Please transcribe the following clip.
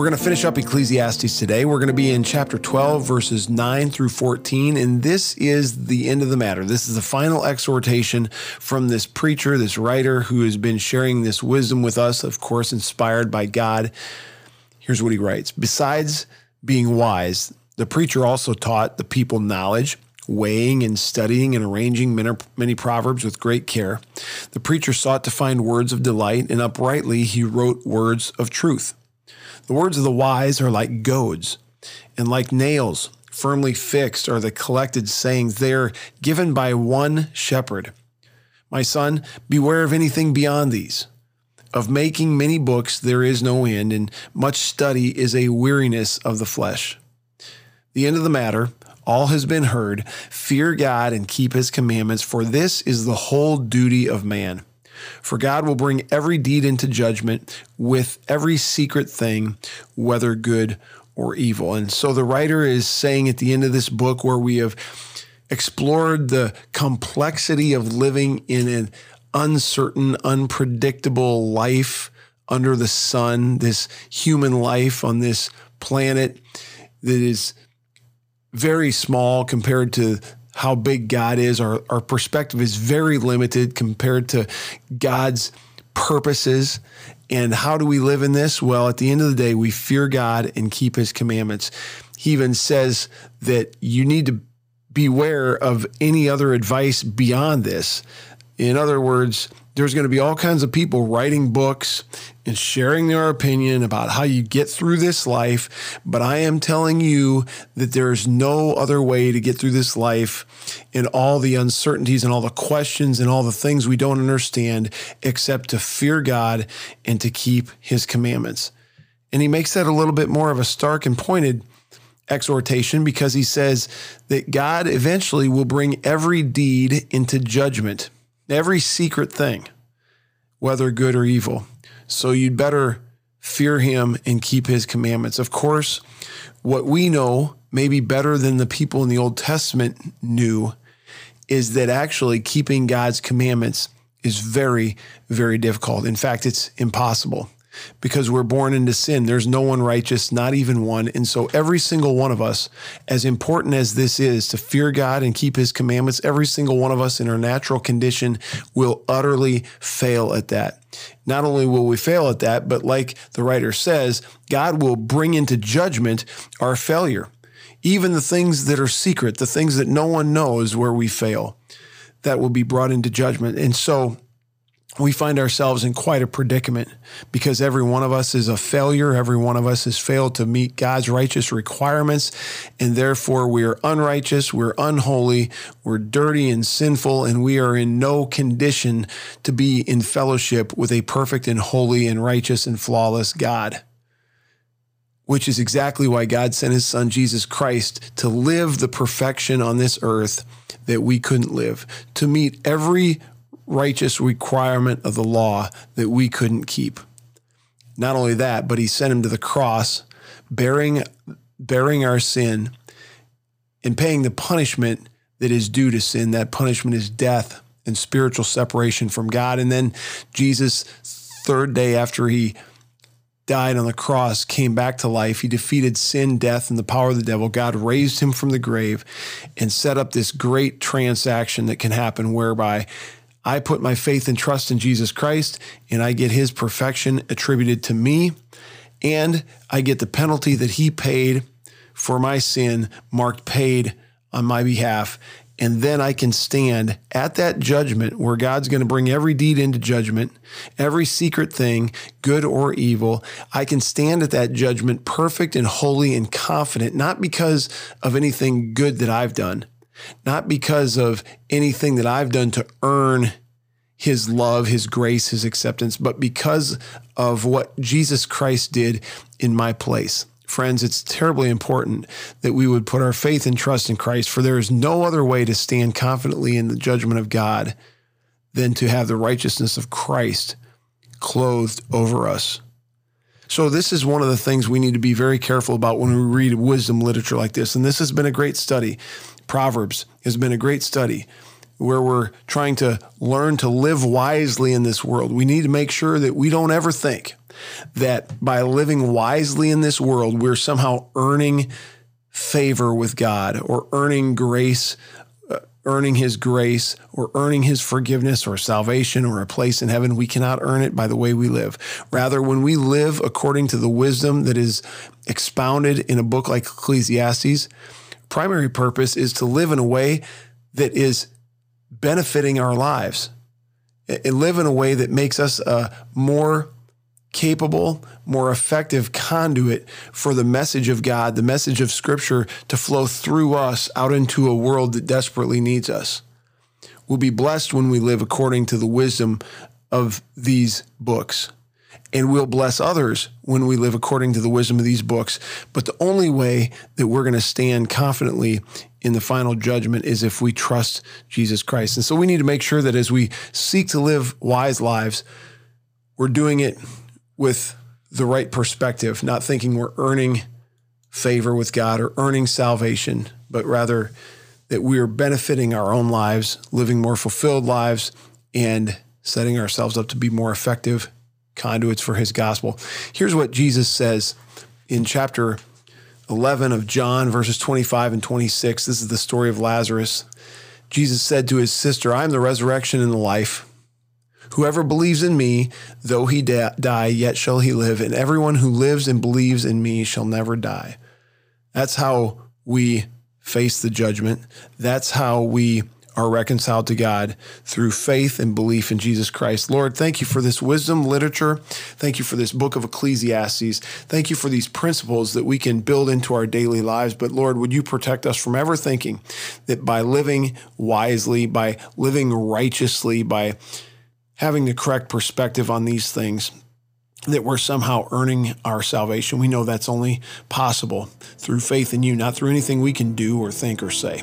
We're going to finish up Ecclesiastes today. We're going to be in chapter 12, verses 9 through 14. And this is the end of the matter. This is the final exhortation from this preacher, this writer who has been sharing this wisdom with us, of course, inspired by God. Here's what he writes Besides being wise, the preacher also taught the people knowledge weighing and studying and arranging many, proverbs with great care. The preacher sought to find words of delight, and uprightly he wrote words of truth. The words of the wise are like goads, and like nails firmly fixed are the collected sayings. They are given by one shepherd. My son, beware of anything beyond these. Of making many books there is no end, and much study is a weariness of the flesh. The end of the matter, all has been heard. Fear God and keep his commandments, for this is the whole duty of man. For God will bring every deed into judgment with every secret thing, whether good or evil. And so the writer is saying at the end of this book, where we have explored the complexity of living in an uncertain, unpredictable life under the sun, this human life on this planet that is very small compared to how big God is. Our, our perspective is very limited compared to God's purposes. And how do we live in this? Well, at the end of the day, we fear God and keep his commandments. He even says that you need to beware of any other advice beyond this. In other words, there's going to be all kinds of people writing books and sharing their opinion about how you get through this life. But I am telling you that there's no other way to get through this life and all the uncertainties and all the questions and all the things we don't understand except to fear God and to keep his commandments. And he makes that a little bit more of a stark and pointed exhortation because he says that God eventually will bring every deed into judgment every secret thing, whether good or evil. So you'd better fear him and keep his commandments. Of course, what we know, maybe better than the people in the Old Testament knew, is that actually keeping God's commandments is very, very difficult. In fact, it's impossible because we're born into sin. There's no one righteous, not even one. And so, every single one of us, as important as this is to fear God and keep his commandments, every single one of us in our natural condition will utterly fail at that. Not only will we fail at that, but like the writer says, God will bring into judgment our failure. Even the things that are secret, the things that no one knows where we fail, that will be brought into judgment. And so, we find ourselves in quite a predicament because every one of us is a failure. Every one of us has failed to meet God's righteous requirements, and therefore we are unrighteous, we're unholy, we're dirty and sinful, and we are in no condition to be in fellowship with a perfect and holy and righteous and flawless God. Which is exactly why God sent his son Jesus Christ to live the perfection on this earth that we couldn't live, to meet every righteous requirement of the law that we couldn't keep. Not only that, but he sent him to the cross, bearing, bearing our sin and paying the punishment that is due to sin. That punishment is death and spiritual separation from God. And then Jesus, third day after he died on the cross, came back to life. He defeated sin, death, and the power of the devil. God raised him from the grave and set up this great transaction that can happen whereby I put my faith and trust in Jesus Christ and I get his perfection attributed to me. And I get the penalty that he paid for my sin marked paid on my behalf. And then I can stand at that judgment where God's going to bring every deed into judgment, every secret thing, good or evil. I can stand at that judgment perfect and holy and confident, not because of anything good that I've done, not because of anything that I've done to earn his love, his grace, his acceptance, but because of what Jesus Christ did in my place. Friends, it's terribly important that we would put our faith and trust in Christ, for there is no other way to stand confidently in the judgment of God than to have the righteousness of Christ clothed over us. So, this is one of the things we need to be very careful about when we read wisdom literature like this. And this has been a great study. Proverbs has been a great study where we're trying to learn to live wisely in this world. We need to make sure that we don't ever think that by living wisely in this world, we're somehow earning favor with God or earning grace uh, earning his grace or earning his forgiveness or salvation or a place in heaven. We cannot earn it by the way we live. Rather, when we live according to the wisdom that is expounded in a book like Ecclesiastes, primary purpose is to live in a way that is benefiting our lives and live in a way that makes us a more capable, more effective conduit for the message of God, the message of Scripture to flow through us out into a world that desperately needs us. We'll be blessed when we live according to the wisdom of these books. And we'll bless others when we live according to the wisdom of these books. But the only way that we're going to stand confidently in the final judgment is if we trust Jesus Christ. And so we need to make sure that as we seek to live wise lives, we're doing it with the right perspective, not thinking we're earning favor with God or earning salvation, but rather that we are benefiting our own lives, living more fulfilled lives, and setting ourselves up to be more effective conduits for his gospel. Here's what Jesus says in chapter 11 of John, verses 25 and 26. This is the story of Lazarus. Jesus said to his sister, I am the resurrection and the life. Whoever believes in me, though he die, yet shall he live. And everyone who lives and believes in me shall never die. That's how we face the judgment. That's how we are reconciled to God through faith and belief in Jesus Christ. Lord, thank you for this wisdom literature. Thank you for this book of Ecclesiastes. Thank you for these principles that we can build into our daily lives. But Lord, would you protect us from ever thinking that by living wisely, by living righteously, by having the correct perspective on these things, that we're somehow earning our salvation. We know that's only possible through faith in you, not through anything we can do or think or say.